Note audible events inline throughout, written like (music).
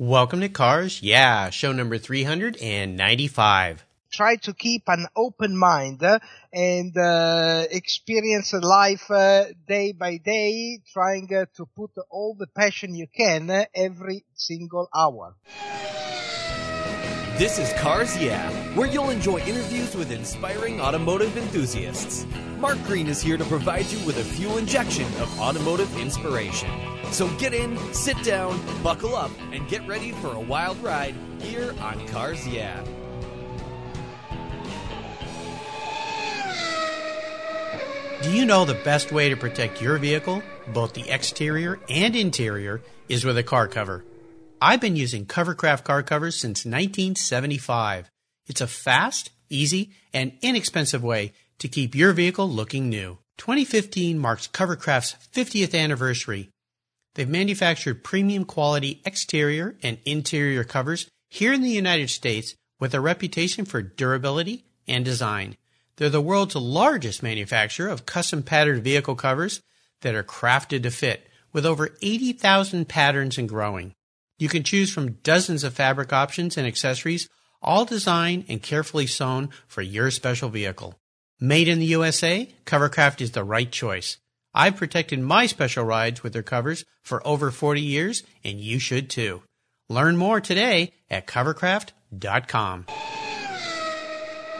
Welcome to Cars Yeah, show number 395. Try to keep an open mind uh, and uh, experience life uh, day by day, trying uh, to put all the passion you can uh, every single hour. This is Cars Yeah, where you'll enjoy interviews with inspiring automotive enthusiasts. Mark Green is here to provide you with a fuel injection of automotive inspiration. So get in, sit down, buckle up, and get ready for a wild ride here on Cars Yeah. Do you know the best way to protect your vehicle, both the exterior and interior, is with a car cover? I've been using Covercraft car covers since 1975. It's a fast, easy, and inexpensive way to keep your vehicle looking new. 2015 marks Covercraft's 50th anniversary. They've manufactured premium quality exterior and interior covers here in the United States with a reputation for durability and design. They're the world's largest manufacturer of custom patterned vehicle covers that are crafted to fit with over 80,000 patterns and growing. You can choose from dozens of fabric options and accessories, all designed and carefully sewn for your special vehicle. Made in the USA, Covercraft is the right choice. I've protected my special rides with their covers for over 40 years, and you should too. Learn more today at covercraft.com.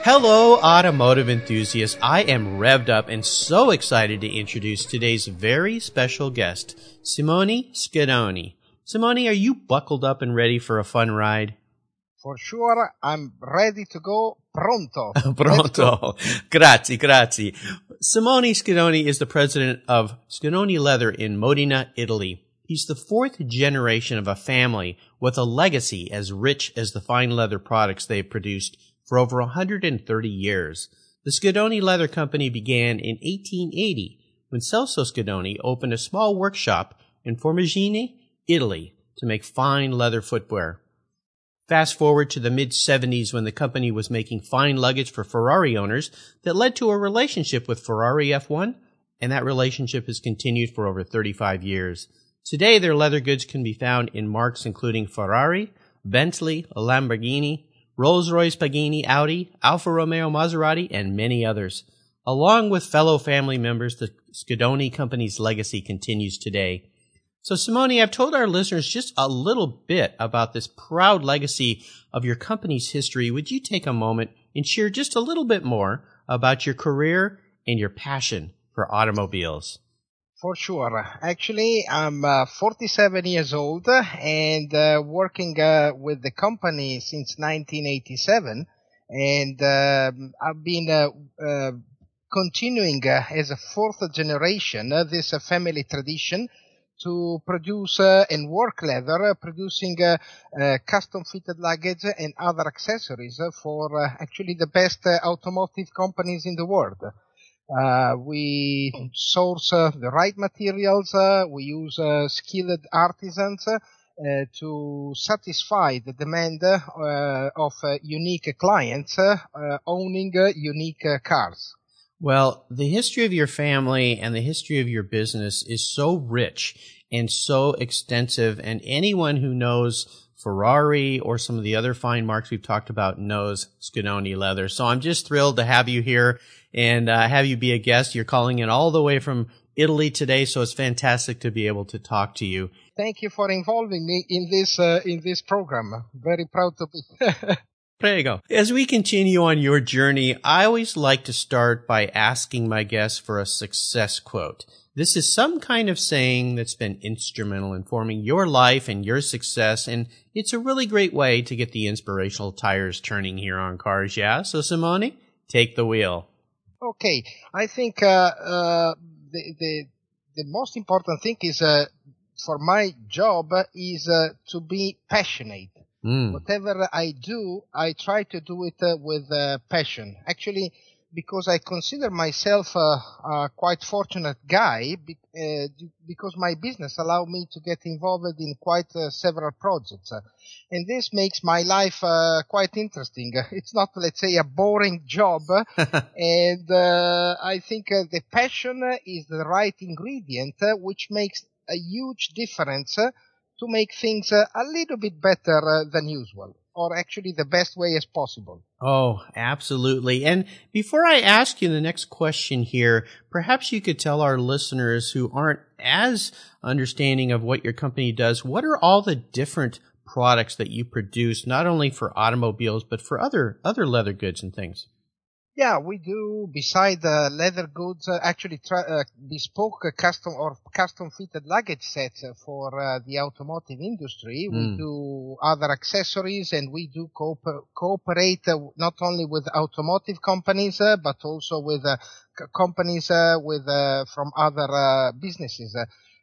Hello, automotive enthusiasts. I am revved up and so excited to introduce today's very special guest, Simone Schedoni. Simone, are you buckled up and ready for a fun ride? For sure, I'm ready to go. Pronto. (laughs) Pronto. Grazie, grazie. Simone Schedoni is the president of Schedoni Leather in Modena, Italy. He's the fourth generation of a family with a legacy as rich as the fine leather products they've produced for over 130 years. The Schedoni Leather Company began in 1880 when Celso Schedoni opened a small workshop in Formigine, Italy, to make fine leather footwear. Fast forward to the mid 70s when the company was making fine luggage for Ferrari owners that led to a relationship with Ferrari F1, and that relationship has continued for over 35 years. Today, their leather goods can be found in marques including Ferrari, Bentley, Lamborghini, Rolls-Royce, Pagani, Audi, Alfa Romeo, Maserati, and many others. Along with fellow family members, the Schedoni company's legacy continues today. So, Simone, I've told our listeners just a little bit about this proud legacy of your company's history. Would you take a moment and share just a little bit more about your career and your passion for automobiles? For sure. Actually, I'm uh, 47 years old and uh, working uh, with the company since 1987. And um, I've been uh, uh, continuing uh, as a fourth generation this family tradition to produce and work leather, producing custom fitted luggage and other accessories for actually the best automotive companies in the world. Uh, we source uh, the right materials. Uh, we use uh, skilled artisans uh, to satisfy the demand uh, of unique clients owning unique cars. Well, the history of your family and the history of your business is so rich and so extensive, and anyone who knows Ferrari or some of the other fine marks we've talked about knows Schedoni leather. So I'm just thrilled to have you here and uh, have you be a guest. You're calling in all the way from Italy today, so it's fantastic to be able to talk to you. Thank you for involving me in this uh, in this program. Very proud to be. (laughs) Prego. As we continue on your journey, I always like to start by asking my guests for a success quote. This is some kind of saying that's been instrumental in forming your life and your success, and it's a really great way to get the inspirational tires turning here on Cars Yeah. So, Simone, take the wheel. Okay, I think uh, uh, the, the the most important thing is uh, for my job is uh, to be passionate. Mm. Whatever I do, I try to do it uh, with uh, passion. Actually, because I consider myself a, a quite fortunate guy be, uh, because my business allowed me to get involved in quite uh, several projects. and this makes my life uh, quite interesting. (laughs) It's not, let's say, a boring job. (laughs) and uh, I think uh, the passion is the right ingredient, uh, which makes a huge difference to make things uh, a little bit better uh, than usual, or actually the best way as possible. Oh, absolutely. And before I ask you the next question here, perhaps you could tell our listeners who aren't as understanding of what your company does, what are all the different products that you produce, not only for automobiles, but for other, other leather goods and things? Yeah, we do. Beside the leather goods, uh, actually tra- uh, bespoke uh, custom or custom fitted luggage sets uh, for uh, the automotive industry. Mm. We hmm. do other accessories, and we do cooper- cooperate uh, not only with automotive companies but also with c- companies with from other businesses.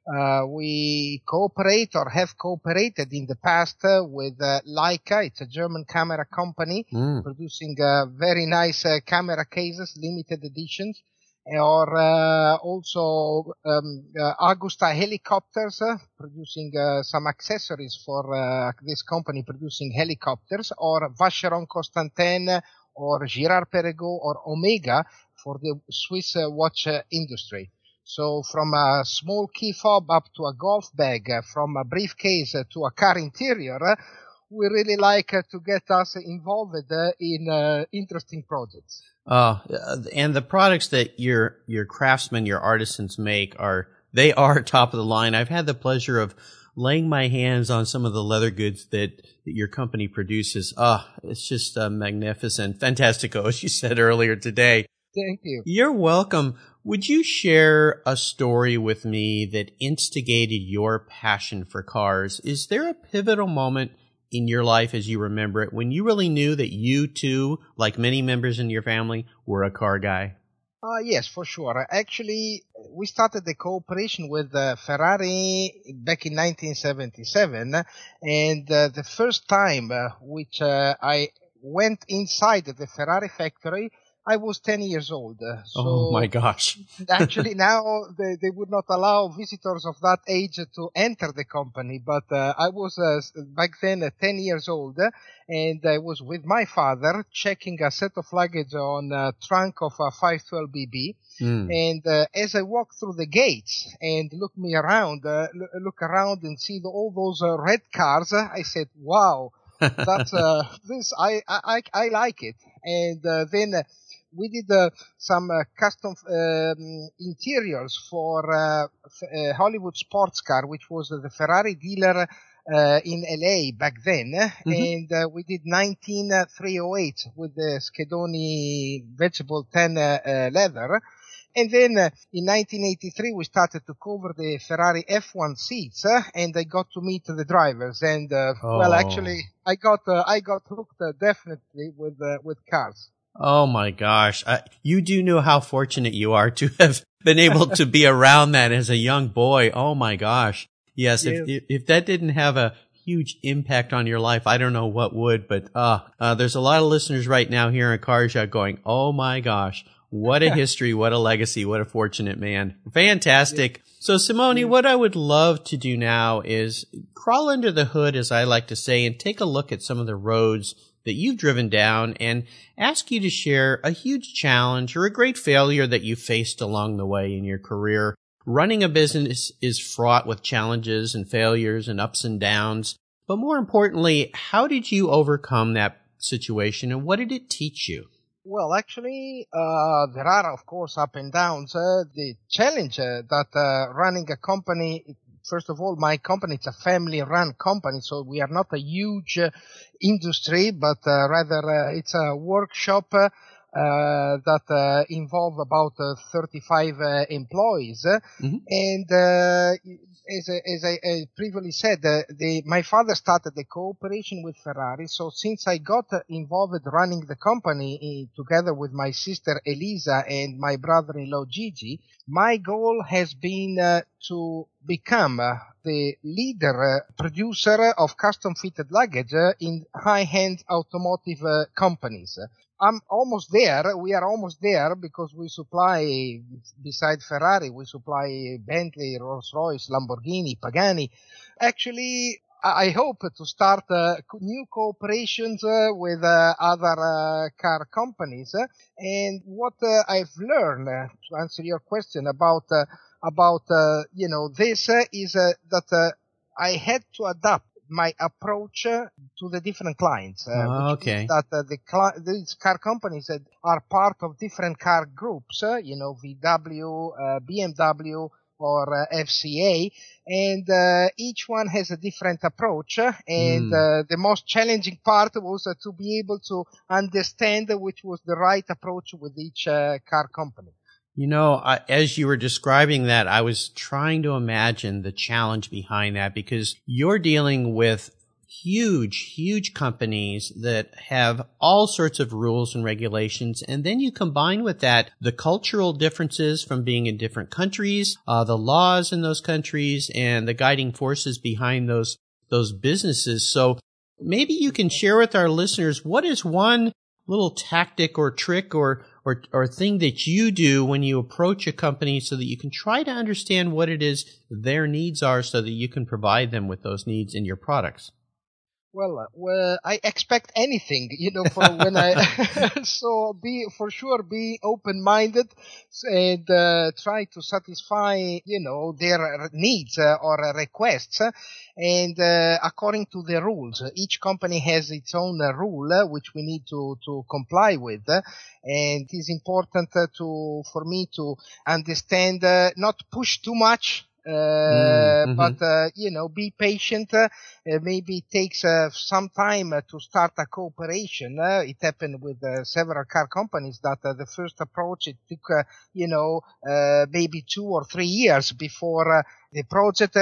Uh, we cooperate or have cooperated in the past uh, with uh, Leica. It's a German camera company mm. producing uh, very nice uh, camera cases, limited editions, or uh, also um, Agusta helicopters, producing some accessories for this company producing helicopters, or Vacheron Constantin, or Girard Perregaux, or Omega for the Swiss watch industry. So from a small key fob up to a golf bag, uh, from a briefcase uh, to a car interior, uh, we really like to get us involved in interesting projects. Uh, and the products that your your craftsmen, your artisans make are they are (laughs) top of the line. I've had the pleasure of laying my hands on some of the leather goods that, that your company produces. Ah, oh, it's just uh, magnificent, fantastico, (laughs) as you said earlier today. Thank you. You're welcome. Would you share a story with me that instigated your passion for cars? Is there a pivotal moment in your life as you remember it when you really knew that you too, like many members in your family, were a car guy? Uh, yes, for sure. Actually, we started the cooperation with uh, Ferrari back in 1977, and uh, the first time uh, which uh, I went inside the Ferrari factory, I was 10 years old. Uh, so oh my gosh. (laughs) actually now they, they would not allow visitors of that age to enter the company, but uh, I was uh, back then uh, 10 years old and I was with my father checking a set of luggage on a trunk of a 512BB. Mm. And uh, as I walk through the gates and look me around, uh, look around and see the, all those red cars, I said, wow, (laughs) that's, this, I, I, I like it. And then we did uh, some uh, custom um, interiors for uh, uh, Hollywood Sports Car, which was the Ferrari dealer uh, in LA back then, mm-hmm. and uh, we did 19308 with the Schedoni vegetable tan leather. And then in 1983 we started to cover the Ferrari F1 seats, and I got to meet the drivers. And oh. well, actually, I got I got hooked definitely with with cars. Oh my gosh. Uh, you do know how fortunate you are to (laughs) have been able to be around that as a young boy. Oh my gosh. Yes. Yeah. If, if that didn't have a huge impact on your life, I don't know what would, but, uh, uh there's a lot of listeners right now here in Cars Yeah going, Oh my gosh. What a (laughs) history. What a legacy. What a fortunate man. Fantastic. Yeah. So Simone, yeah. what I would love to do now is crawl under the hood, as I like to say, and take a look at some of the roads that you've driven down and ask you to share a huge challenge or a great failure that you faced along the way in your career. Running a business is fraught with challenges and failures and ups and downs. But more importantly, how did you overcome that situation and what did it teach you? Well, actually, uh, there are, of course, up and downs. Uh, the challenge uh, that uh, running a company first of all, my company, it's a family-run company, so we are not a huge uh, industry, but uh, rather uh, it's a workshop uh, that uh, involve about uh, 35 employees. Mm-hmm. And as, as I, I, previously said, the, my father started the cooperation with Ferrari. So since I got involved running the company together with my sister Elisa and my brother-in-law Gigi, my goal has been to become uh, the leader uh, producer of custom fitted luggage uh, in high-end automotive companies. I'm almost there. We are almost there because we supply, beside Ferrari, we supply Bentley, Rolls-Royce, Lamborghini, Pagani. Actually, I hope to start uh, new cooperations uh, with uh, other car companies. and what I've learned, to answer your question about about uh, you know this uh, is uh, that I had to adapt my approach uh, to the different clients. Uh, oh, okay. That uh, the these car companies that are part of different car groups, uh, you know, VW, uh, BMW, or uh, FCA, and uh, each one has a different approach. And mm. uh, the most challenging part was uh, to be able to understand which was the right approach with each uh, car company. You know, as you were describing that, I was trying to imagine the challenge behind that because you're dealing with huge, huge companies that have all sorts of rules and regulations. And then you combine with that the cultural differences from being in different countries, uh, the laws in those countries and the guiding forces behind those, those businesses. So maybe you can share with our listeners what is one little tactic or trick or, or, or thing that you do when you approach a company so that you can try to understand what it is their needs are so that you can provide them with those needs in your products? Well, uh, well, I expect anything, you know, for when I, (laughs) (laughs) so be, for sure, be open-minded and, uh, try to satisfy, you know, their needs uh, or requests. And, uh, according to the rules, each company has its own uh, rule, uh, which we need to, to comply with. and it is important to, for me to understand, not push too much Mm, mm-hmm. but uh, you know, be patient. Uh, maybe it takes uh, some time uh, to start a cooperation. Uh, it happened with several car companies that the first approach it took, you know, maybe two or three years before the project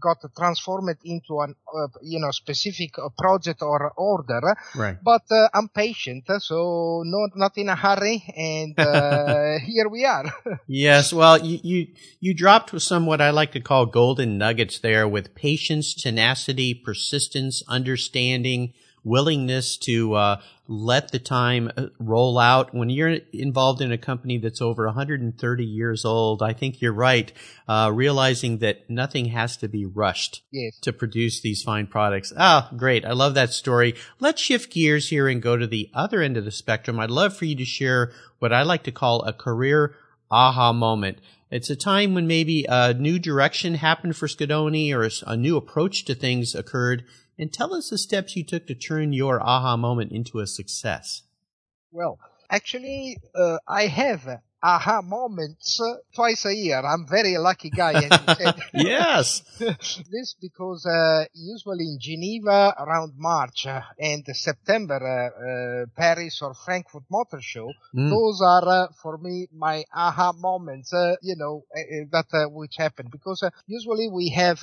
got transformed into an uh, you know specific uh, project or order right. but uh, i'm patient so not not in a hurry and uh, (laughs) here we are. Yes well you, you you dropped some what i like to call golden nuggets there with patience tenacity persistence understanding willingness to uh, let the time uh, roll out. When you're involved in a company that's over 130 years old, I think you're right, uh, realizing that nothing has to be rushed yes. to produce these fine products. Ah, great. I love that story. Let's shift gears here and go to the other end of the spectrum. I'd love for you to share what I like to call a career aha moment. It's a time when maybe a new direction happened for Schedoni or a new approach to things occurred and tell us the steps you took to turn your aha moment into a success. Well, actually, uh, I have aha moments uh, twice a year. I'm very lucky guy. (laughs) (laughs) yes. this because uh, usually in Geneva around March uh, and September, uh, uh, Paris or Frankfurt Motor Show, mm. those are for me my aha moments. you know that which happen because usually we have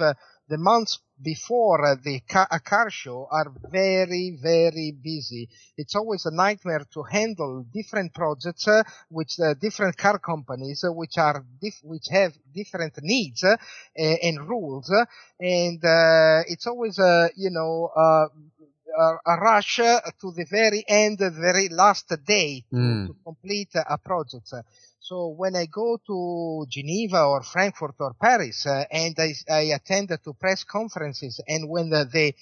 the months before uh, the car, a car show are very, very busy. It's always a nightmare to handle different projects uh, which uh, different car companies uh, which are dif- which have different needs uh, and rules, uh, and it's always you know a rush to the very end, the very last day to, mm. to complete a project. So when I go to Geneva or Frankfurt or Paris uh, and I, I, attend to press conferences and when the, the,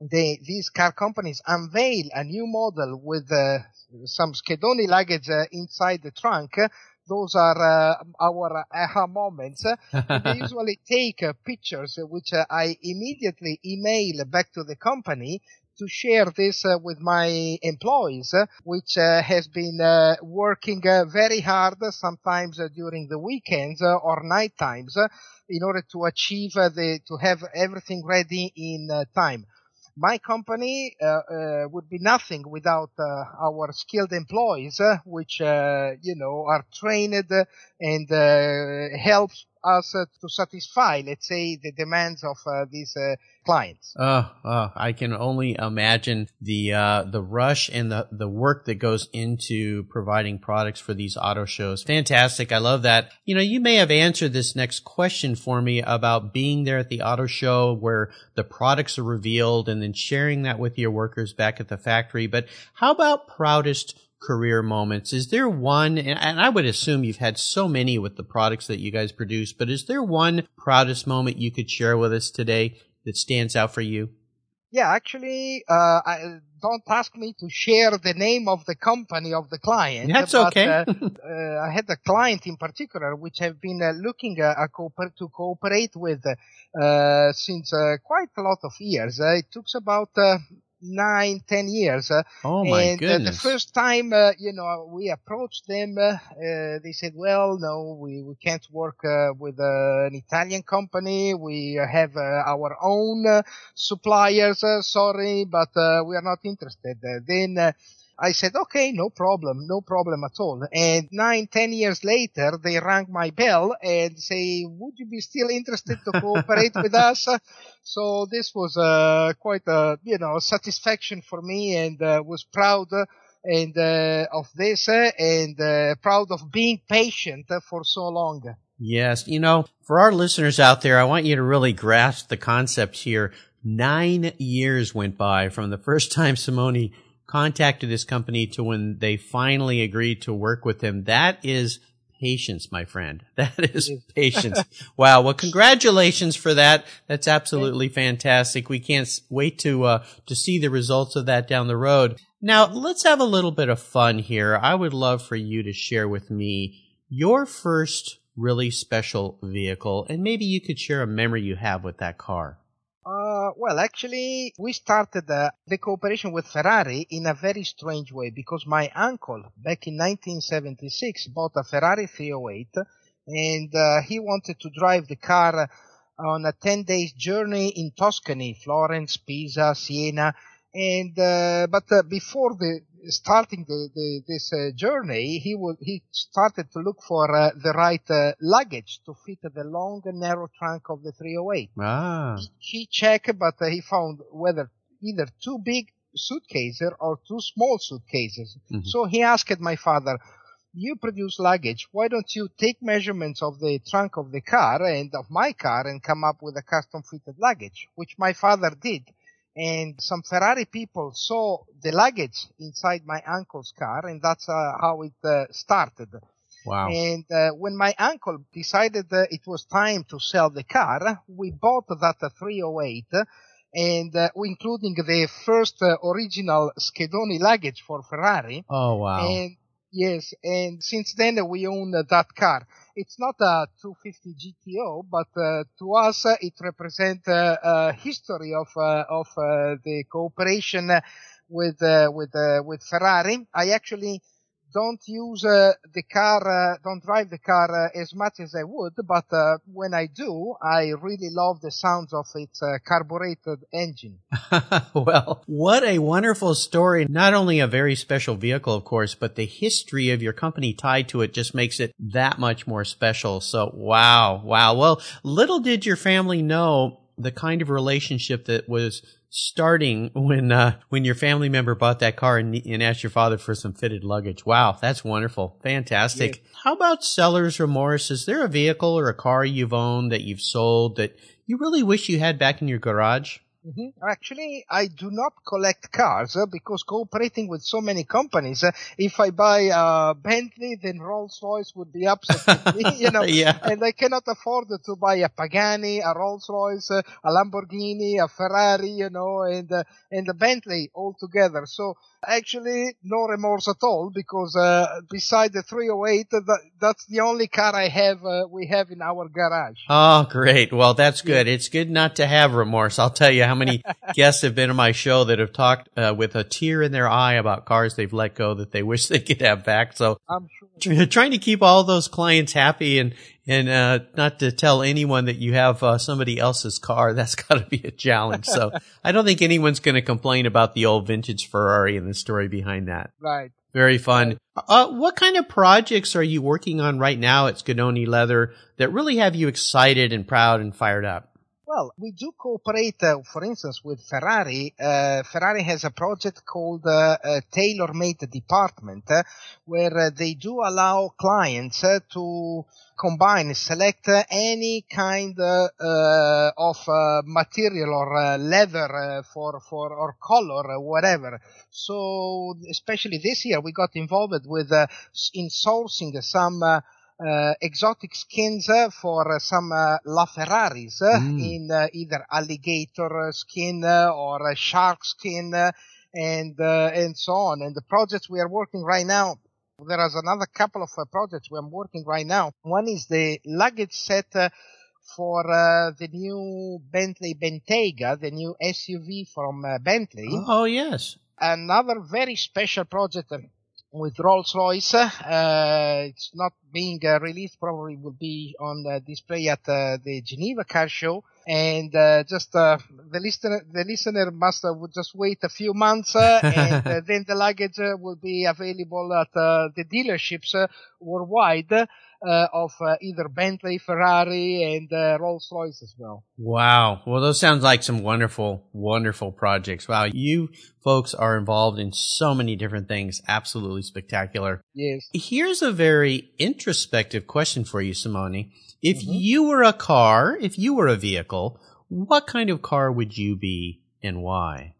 the, these car companies unveil a new model with uh, some Schedoni luggage uh, inside the trunk, those are uh, our aha moments. (laughs) they usually take uh, pictures uh, which I immediately email back to the company to share this uh, with my employees, uh, which uh, has been uh, working uh, very hard, sometimes during the weekends or night times, in order to achieve the to have everything ready in time. My company would be nothing without our skilled employees, which you know are trained and uh, help us uh, to satisfy, let's say, the demands of uh, these clients. Oh, oh, I can only imagine the uh, the rush and the the work that goes into providing products for these auto shows. Fantastic! I love that. You know, you may have answered this next question for me about being there at the auto show where the products are revealed and then sharing that with your workers back at the factory. But how about proudest? Career moments. Is there one, and I would assume you've had so many with the products that you guys produce, but is there one proudest moment you could share with us today that stands out for you? Yeah, actually, uh, I, don't ask me to share the name of the company of the client. That's but, okay. uh, (laughs) uh, I had a client in particular which have been uh, looking uh, cooper- to cooperate with uh, since uh, quite a lot of years. Uh, it took about uh, nine, ten years. Uh, oh my and uh, the first time, uh, you know, we approached them, they said, "Well, no, we, we can't work uh, with an Italian company. We have uh, our own suppliers. Sorry, but uh, we are not interested." Uh, then. I said, okay, no problem, no problem at all. And nine, ten years later, they rang my bell and say, would you be still interested to cooperate with us? So this was uh, quite a, you know, satisfaction for me and uh, was proud uh, and uh, of this uh, and uh, proud of being patient for so long. Yes. You know, for our listeners out there, I want you to really grasp the concept here. Nine years went by from the first time Simone contacted this company to when they finally agreed to work with him. That is patience, my friend. (laughs) That is patience. (laughs) wow. Well, congratulations for that. That's absolutely fantastic. We can't wait to, uh, to see the results of that down the road. Now, let's have a little bit of fun here. I would love for you to share with me your first really special vehicle, and maybe you could share a memory you have with that car. Uh, well, actually, we started uh, the cooperation with Ferrari in a very strange way because my uncle, back in 1976, bought a Ferrari 308 and uh, he wanted to drive the car on a 10 days journey in Tuscany, Florence, Pisa, Siena. And, uh, but uh, before the, starting the, the, this uh, journey, he was he started to look for uh, the right uh, luggage to fit the long and narrow trunk of the 308. Ah. He, he checked, but uh, he found whether either too big suitcases or too small suitcases. Mhm. So he asked my father, "You produce luggage. Why don't you take measurements of the trunk of the car and of my car and come up with a custom fitted luggage?" Which my father did and some Ferrari people saw the luggage inside my uncle's car, and that's uh, how it uh, started. Wow. And uh, when my uncle decided that it was time to sell the car, we bought that uh, 308, and uh, including the first uh, original Schedoni luggage for Ferrari. Oh, wow. And yes, and since then we own that car. It's not a 250 GTO, but uh, to us uh, it represents uh, a history of uh, of uh, the cooperation with uh, with with Ferrari. I actually don't use uh, the car, uh, don't drive the car uh, as much as I would, but uh, when I do, I really love the sounds of its uh, carbureted engine. (laughs) well, what a wonderful story. Not only a very special vehicle, of course, but the history of your company tied to it just makes it that much more special. So, wow, wow. Well, little did your family know the kind of relationship that was starting when uh, when your family member bought that car and, and asked your father for some fitted luggage. Wow, that's wonderful, fantastic. How about seller's remorse? Is there a vehicle or a car you've owned that you've sold that you really wish you had back in your garage? Mm-hmm. Actually, I do not collect cars uh, because cooperating with so many companies, uh, if I buy a Bentley, then Rolls Royce would be upset with me, (laughs) you know. yeah. And I cannot afford to buy a Pagani, a Rolls Royce, uh, a Lamborghini, a Ferrari, you know, and uh, and a Bentley all together. So actually, no remorse at all because uh, beside the 308, uh, that, that's the only car I have. Uh, we have in our garage. Oh, great. Well, that's good. It's good not to have remorse. I'll tell you how many guests have been on my show that have talked uh, with a tear in their eye about cars they've let go that they (laughs) wish they could have back. So I'm sure. trying to keep all those clients happy and and uh, not to tell anyone that you have uh, somebody else's car. (laughs) That's got to be a challenge. So I don't think anyone's going to complain about the old vintage Ferrari and the story behind that. Right. Very fun. Uh, what kind of projects are you working on right now at Schedoni Leather that really have you excited and proud and fired up? Well, we do cooperate, uh, for instance, with Ferrari. Uh, Ferrari has a project called uh, Tailor Made Department, uh, where uh, they do allow clients uh, to combine, select any kind of material or leather for for or color, or whatever. So, especially this year, we got involved with in sourcing some. Uh, exotic skins uh, for some uh, LaFerraris uh, Mm. in uh, either alligator uh, skin uh, or shark skin and uh, and so on. And the projects we are working right now, there is another couple of uh, projects we are working right now. One is the luggage set uh, for uh, the new Bentley Bentayga, the new SUV from uh, Bentley Oh, yes. another very special project with Rolls-Royce. Uh, it's not being uh, released, probably will be on uh, display at uh, the Geneva Car Show. And uh, just uh, the listener, the listener must uh, would just wait a few months, uh, (laughs) and uh, then the luggage uh, will be available at uh, the dealerships uh, worldwide uh, of uh, either Bentley, Ferrari, and uh, Rolls-Royce as well. Wow. Well, those sounds like some wonderful, wonderful projects. Wow. You folks are involved in so many different things. Absolutely spectacular. Yes. Here's a very introspective question for you, Simone. If Mhm. you were a car, if you were a vehicle, what kind of car would you be and why?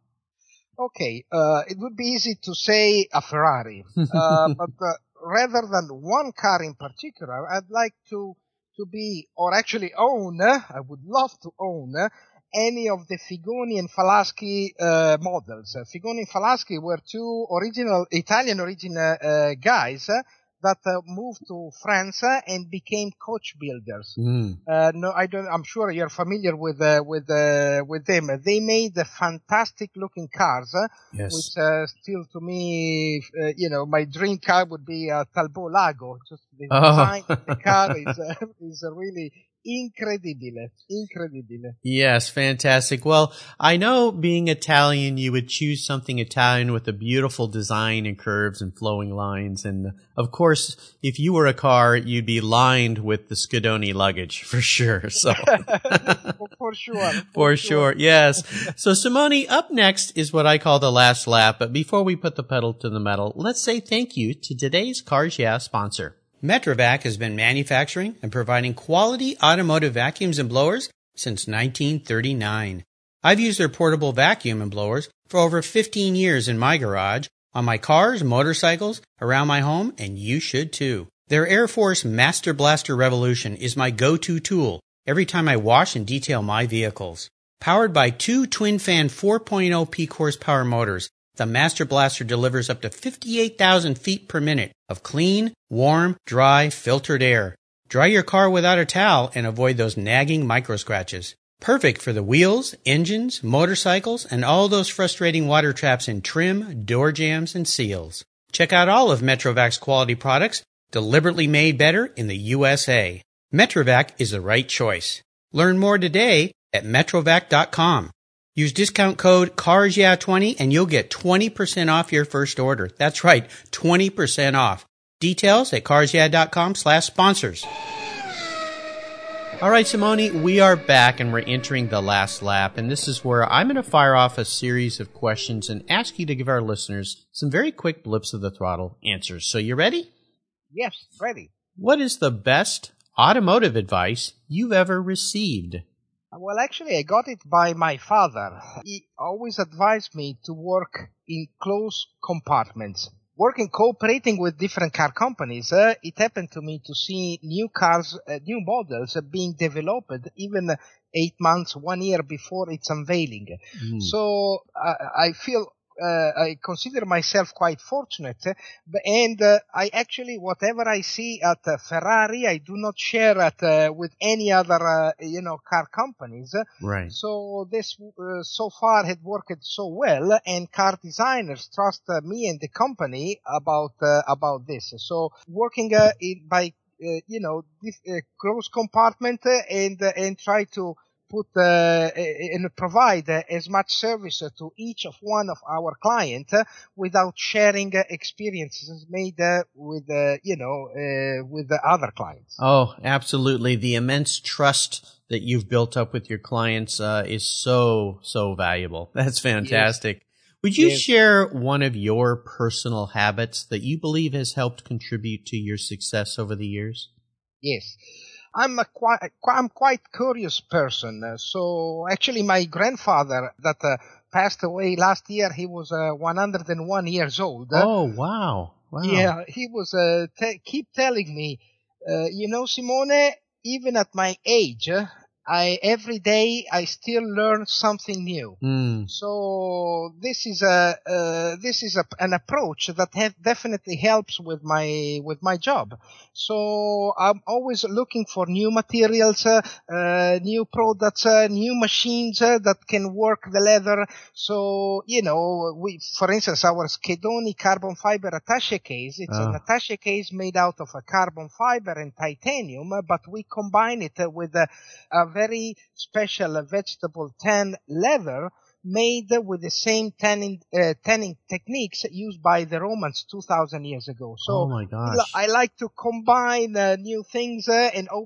Okay, uh, it would be easy to say a Ferrari, (laughs) uh, but uh, rather than one car in particular, I'd like to to be, or actually own. I would love to own any of the Figoni and Falaschi uh, models. Figoni and Falaschi were two original Italian origin uh, guys that uh, moved to France and became coach builders. Mm. Uh, no, I don't. I'm sure you're familiar with uh, with uh, with them. They made the fantastic looking cars, uh, Yes. which uh, still to me, uh, you know, my dream car would be a Talbot Lago. Just the Oh. design of the car (laughs) is uh, is really incredibile, incredibile. Yes, fantastic. Well, I know being Italian, you would choose something Italian with a beautiful design and curves and flowing lines. And of course, if you were a car, you'd be lined with the Schedoni luggage for sure. (laughs) So. (laughs) (laughs) for, for sure. For sure, yes. So Simone, up next is what I call the last lap. But before we put the pedal to the metal, let's say thank you to today's Cars Yeah sponsor. Metrovac has been manufacturing and providing quality automotive vacuums and blowers since 1939. I've used their portable vacuum and blowers for over 15 years in my garage, on my cars, motorcycles, around my home, and you should too. Their Air Force Master Blaster Revolution is my go-to tool every time I wash and detail my vehicles. Powered by two twin fan 4.0 peak horsepower motors, the Master Blaster delivers up to 58,000 feet per minute of clean, warm, dry, filtered air. Dry your car without a towel and avoid those nagging micro scratches. Perfect for the wheels, engines, motorcycles, and all those frustrating water traps in trim, door jambs, and seals. Check out all of Metrovac's quality products, deliberately made better in the USA. Metrovac is the right choice. Learn more today at metrovac.com. Use discount code CARSYEAH20 and you'll get 20% off your first order. That's right, 20% off. Details at carsyeah.com slash sponsors. All right, Simone, we are back and we're entering the last lap. And this is where I'm going to fire off a series of questions and ask you to give our listeners some very quick blips of the throttle answers. So you ready? Yes, ready. What is the best automotive advice you've ever received? Well, actually, I got it by my father. He always advised me to work in close compartments. Working, cooperating with different car companies, uh, it happened to me to see new cars, uh, new models uh, being developed even eight months, one year before its unveiling. Hmm. So uh, I feel I consider myself quite fortunate, uh, and uh, I actually whatever I see at uh, Ferrari, I do not share at uh, with any other uh, you know car companies. Right. So this uh, so far had worked so well, and car designers trust uh, me and the company about uh, about this. So working uh, in, by uh, you know this uh, close compartment uh, and uh, and try to put uh, and provide uh, as much service uh, to each of one of our client uh, without sharing uh, experiences made uh, with uh, you know uh, with the other clients. Oh, absolutely. The immense trust that you've built up with your clients uh, is so, so valuable. (laughs) That's fantastic. Would you Yes. share one of your personal habits that you believe has helped contribute to your success over the years? Yes. I'm a quite, I'm quite curious person. Uh, So actually my grandfather that uh, passed away last year, he was uh, 101 years old. Oh, wow. Wow. Yeah, he was uh, te- keep telling me Uh, you know, Simone, even at my age, I every day I still learn something new. Mm. So this is a uh, this is a, an approach that have definitely helps with my with my job. So I'm always looking for new materials, uh, uh, new products, uh, new machines uh, that can work the leather. So you know, we for instance our Schedoni carbon fiber attaché case. It's an Ah. attaché case made out of a carbon fiber and titanium, but we combine it with a a very special vegetable tan leather made with the same tanning, uh, tanning techniques used by the Romans 2000 years ago. So oh my gosh. I like to combine uh, new things uh, and uh,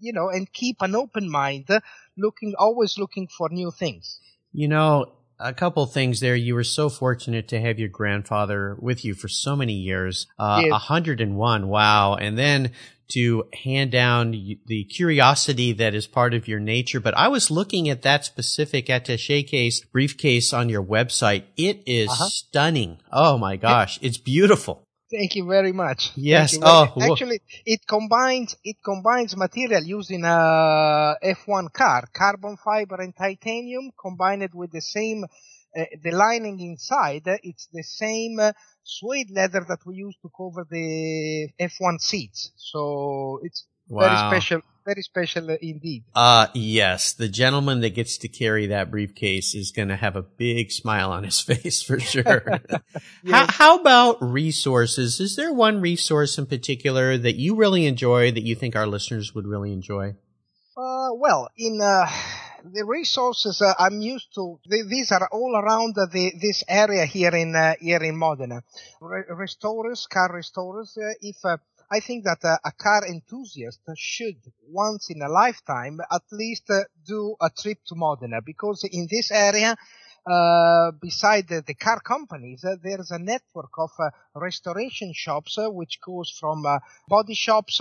you know and keep an open mind, uh, looking always looking for new things. You know, a couple things there. You were so fortunate to have your grandfather with you for so many years. Uh, Yes. 101. Wow. And then to hand down the curiosity that is part of your nature. But I was looking at that specific attache case, briefcase on your website. It is Uh-huh. stunning. Oh my gosh. It's beautiful. Thank you very much. Yes. very- Oh, wha- actually, it combines it combines material used in a F1 car, carbon fiber and titanium, combined with the same the lining inside. uh, It's the same uh, suede leather that we use to cover the F1 seats. So it's very special, very special uh, indeed. Uh, yes, the gentleman that gets to carry that briefcase is going to have a big smile on his (laughs) face for sure. (laughs) how, how about resources? Is there one resource in particular that you really enjoy that you think our listeners would really enjoy? Uh, well, in uh, the resources uh, I'm used to, th- these are all around the, this area here in uh, here in Modena. Re- restorers, car restorers. Uh, if uh, I think that a car enthusiast should once in a lifetime at least do a trip to Modena because in this area. Uh, beside the, the car companies, uh, there's a network of uh, restoration shops which goes from body shops,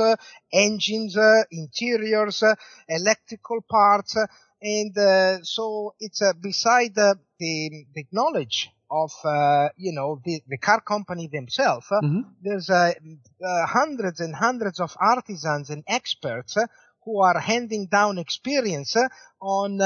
engines, interiors, electrical parts, and uh, so it's uh, beside uh, the the knowledge of uh, you know the, the car company themselves. uh, Mhm. There's uh, uh, hundreds and hundreds of artisans and experts who are handing down experience uh, on.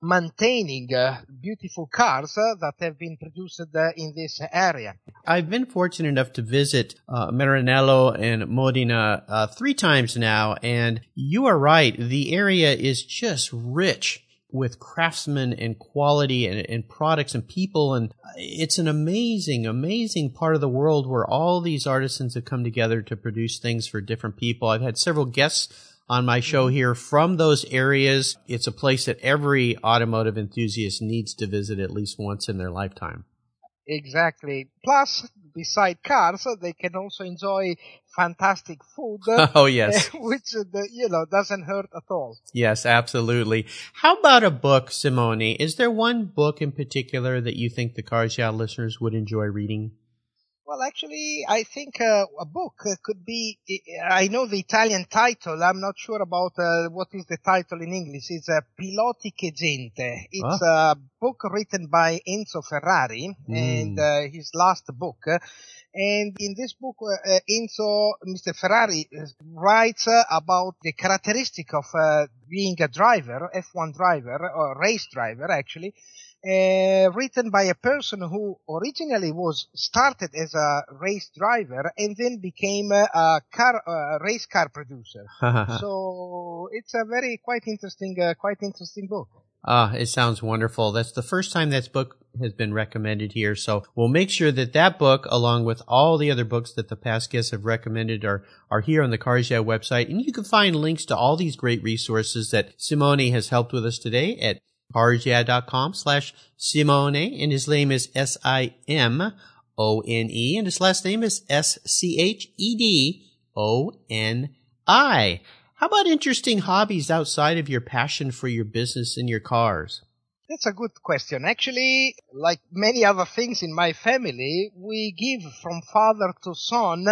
Maintaining uh, beautiful cars uh, that have been produced uh, in this area. I've been fortunate enough to visit uh, Maranello and Modena uh, three times now, and you are right. The area is just rich with craftsmen and quality and, and products and people, and it's an amazing, amazing part of the world where all these artisans have come together to produce things for different people. I've had several guests on my show here from those areas. It's a place that every automotive enthusiast needs to visit at least once in their lifetime. Exactly. Plus, beside cars, they can also enjoy fantastic food, (laughs) Oh, yes. (laughs) which uh, you know doesn't hurt at all. Yes, absolutely. How about a book, Simone? Is there one book in particular that you think the Cars Yeah listeners would enjoy reading? Well, actually, I think uh, a book uh, could be. I know the Italian title. I'm not sure about uh, what is the title in English. It's uh, Piloti che gente. It's a book written by Enzo Ferrari and Mm. uh, his last book. And in this book, uh, uh, Enzo, Mr. Ferrari writes uh, about the characteristic of uh, being a driver, F1 driver, or race driver actually, uh, written by a person who originally was started as a race driver and then became a, a car, uh, race car producer. (laughs) so it's a very quite interesting, uh, quite interesting book. Ah, it sounds wonderful. That's the first time that book has been recommended here. So we'll make sure that that book, along with all the other books that the past guests have recommended, are, are here on the Cars Yeah website. And you can find links to all these great resources that Simone has helped with us today at carsyeah.com slash Simone. And his name is S-I-M-O-N-E. And his last name is S-C-H-E-D-O-N-I. How about interesting hobbies outside of your passion for your business and your cars? That's a good question. Actually, like many other things in my family, we give from father to son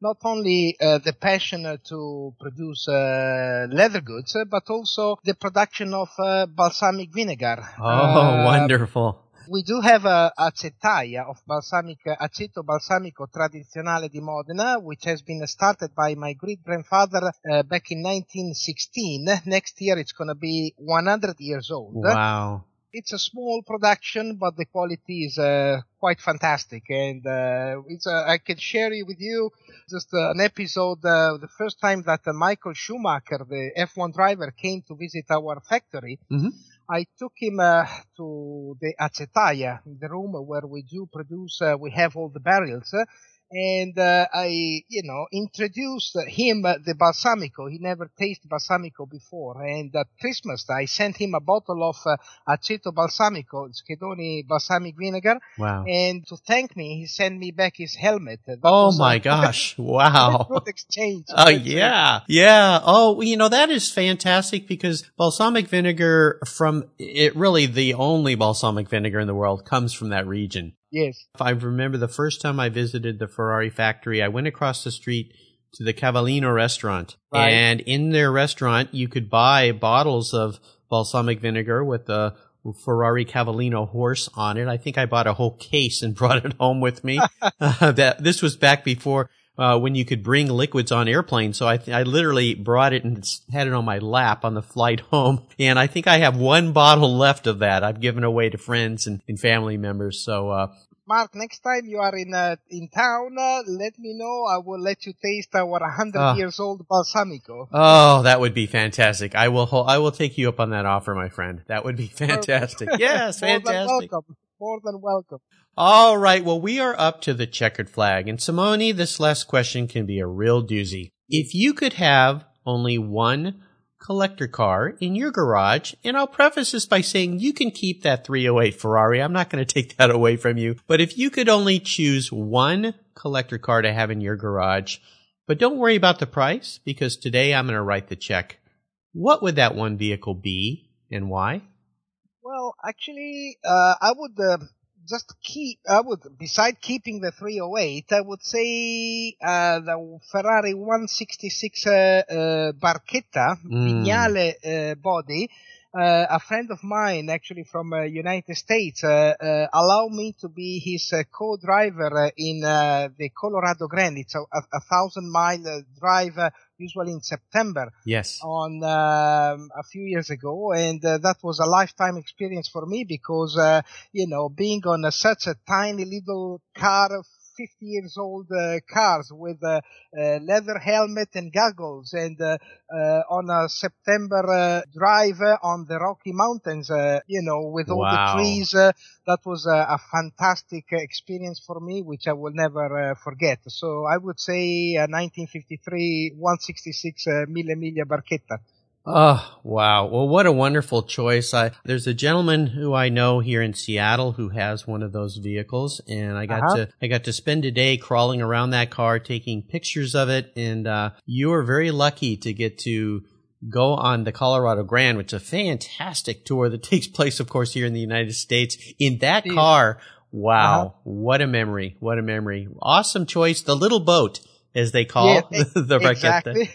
not only uh, the passion uh, to produce uh, leather goods, uh, but also the production of uh, balsamic vinegar. Oh, Uh, wonderful. We do have a acetaia of balsamic, aceto balsamico tradizionale di Modena, which has been started by my great grandfather uh, back in 1916. Next year it's going to be 100 years old. Wow. It's a small production, but the quality is uh, quite fantastic, and uh, it's uh, I can share it with you just uh, an episode. Uh, the first time that uh, Michael Schumacher, the F1 driver, came to visit our factory, Mhm. I took him uh, to the acetaia, the room where we do produce. Uh, we have all the barrels. Uh, and uh, I, you know, introduced him uh, the balsamico. He never tasted balsamico before, and at Christmas I sent him a bottle of uh, aceto balsamico, Schedoni balsamic vinegar, Wow. and to thank me, he sent me back his helmet. That Oh was a my (laughs) gosh. Wow. Good (laughs) exchange. Oh Let's yeah, yeah. Oh, you know that is fantastic because balsamic vinegar from it really the only balsamic vinegar in the world comes from that region. Yes. I remember the first time I visited the Ferrari factory, I went across the street to the Cavallino restaurant, Right. and in their restaurant you could buy bottles of balsamic vinegar with the Ferrari Cavallino horse on it. I think I bought a whole case and (laughs) brought it home with me. (laughs) uh, that this was back before uh, when you could bring liquids on airplanes. So I, th- I literally brought it and had it on my lap on the flight (laughs) home. And I think I have one bottle left of that. I've given away to friends and, and family members. So, uh, Mark, next time you are in uh, in town, uh, let me know. I will let you taste our 100 Ah. years old balsamico. oh, that would be fantastic. I will, ho- I will take you up on that offer, my friend. That would be (laughs) fantastic. yes, fantastic. welcome. More than welcome. All right. Well, we are up to the checkered flag. And Simone, this last question can be a real doozy. If you could have only one collector car in your garage, and I'll preface this by saying you can keep that 308 Ferrari. I'm not going (laughs) to take that away from you. But if you could only choose one collector car to have in your garage, but don't worry about the price because today I'm going to write the check. What would that one vehicle be and why? Well, actually, uh, I would uh, just keep. I would, beside keeping the 308, I would say uh, the Ferrari 166 uh, uh, Barchetta Mm. Vignale uh, body. Uh, a friend of mine, actually from uh, United States, uh, uh, allowed me to be his uh, co-driver uh, in uh, the Colorado Grand. It's a, a, a thousand mile uh, drive, uh, usually in September Yes. on um, a few years ago, and uh, that was a lifetime experience for me because uh, you know being on a, such a tiny little car. 50 years old uh, cars with uh, uh, leather helmet and goggles and on a September drive on the Rocky Mountains, you know, with all Wow. the trees. That was a, fantastic experience for me, which I will never forget. So I would say uh, 1953 166 uh, Mille Miglia Barchetta. Oh, wow. Well, what a wonderful choice. I, there's a gentleman who I know here in Seattle who has one of those vehicles and I got Uh-huh. to, I got to spend a day crawling around that car, taking pictures of it. And, uh, you were very lucky to get to go on the Colorado Grand, which is a fantastic tour that (laughs) takes place, of course, here in the United States in that car. Wow. Uh-huh. What a memory. What a memory. Awesome choice. The little boat, as they call (laughs) (laughs) Yeah, the Barchetta. Exactly.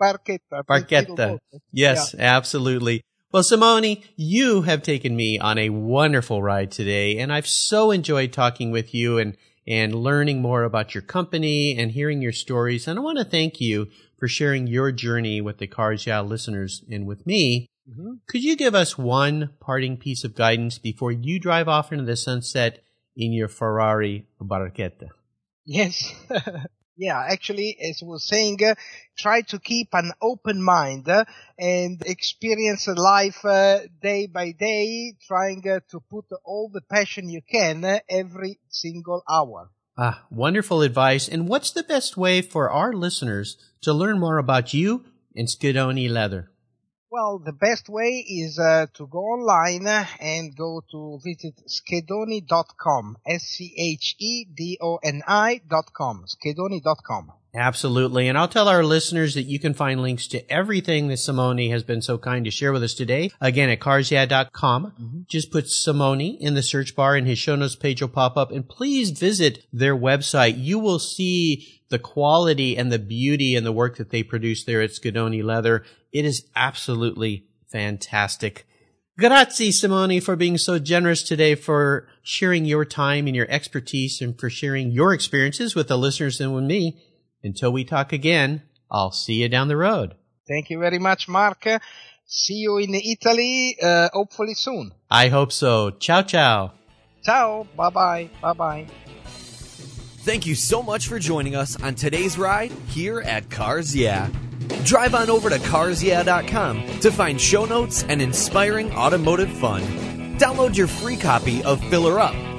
Barchetta. big Barchetta. little boat. Yes, absolutely. Well, Simone, you have taken me on a wonderful ride today, and I've so enjoyed talking with you and, and learning more about your company and hearing your stories. And I want to thank you for sharing your journey with the Cars Yeah listeners and with me. Mhm. Could you give us one parting piece of guidance before you drive off into the sunset in your Ferrari Barchetta? Yes. (laughs) yeah, actually, as I was saying, uh, try to keep an open mind uh, and experience life uh, day by day, trying uh, to put all the passion you can uh, every single hour. Ah, wonderful advice. And what's the best way for our listeners to learn more about you and Schedoni Leather? Well, the best way is uh, to go online and go to visit schedoni.com. S-C-H-E-D-O-N-I.com, com. Schedoni.com. Absolutely. And I'll tell our listeners that you can find links to everything that Simone has been so kind to share with us today. Again, at carsyeah.com. Mm-hmm. Just put Simone in the search bar and his show notes page will pop up. And please visit their website. You will see the quality and the beauty and the work that they produce there at Schedoni Leather. It is absolutely fantastic. Grazie, Simone, for being so generous today, for sharing your time and your expertise, and for sharing your experiences with the listeners and with me. Until we talk again, I'll see you down the road. Thank you very much, Mark. See you in Italy, uh, hopefully soon. I hope so. Ciao, ciao. Ciao. Bye bye. Bye bye. Thank you so much for joining us on today's ride here at Cars Yeah. Drive on over to carsyeah.com to find show notes and inspiring automotive fun. Download your free copy of Filler Up,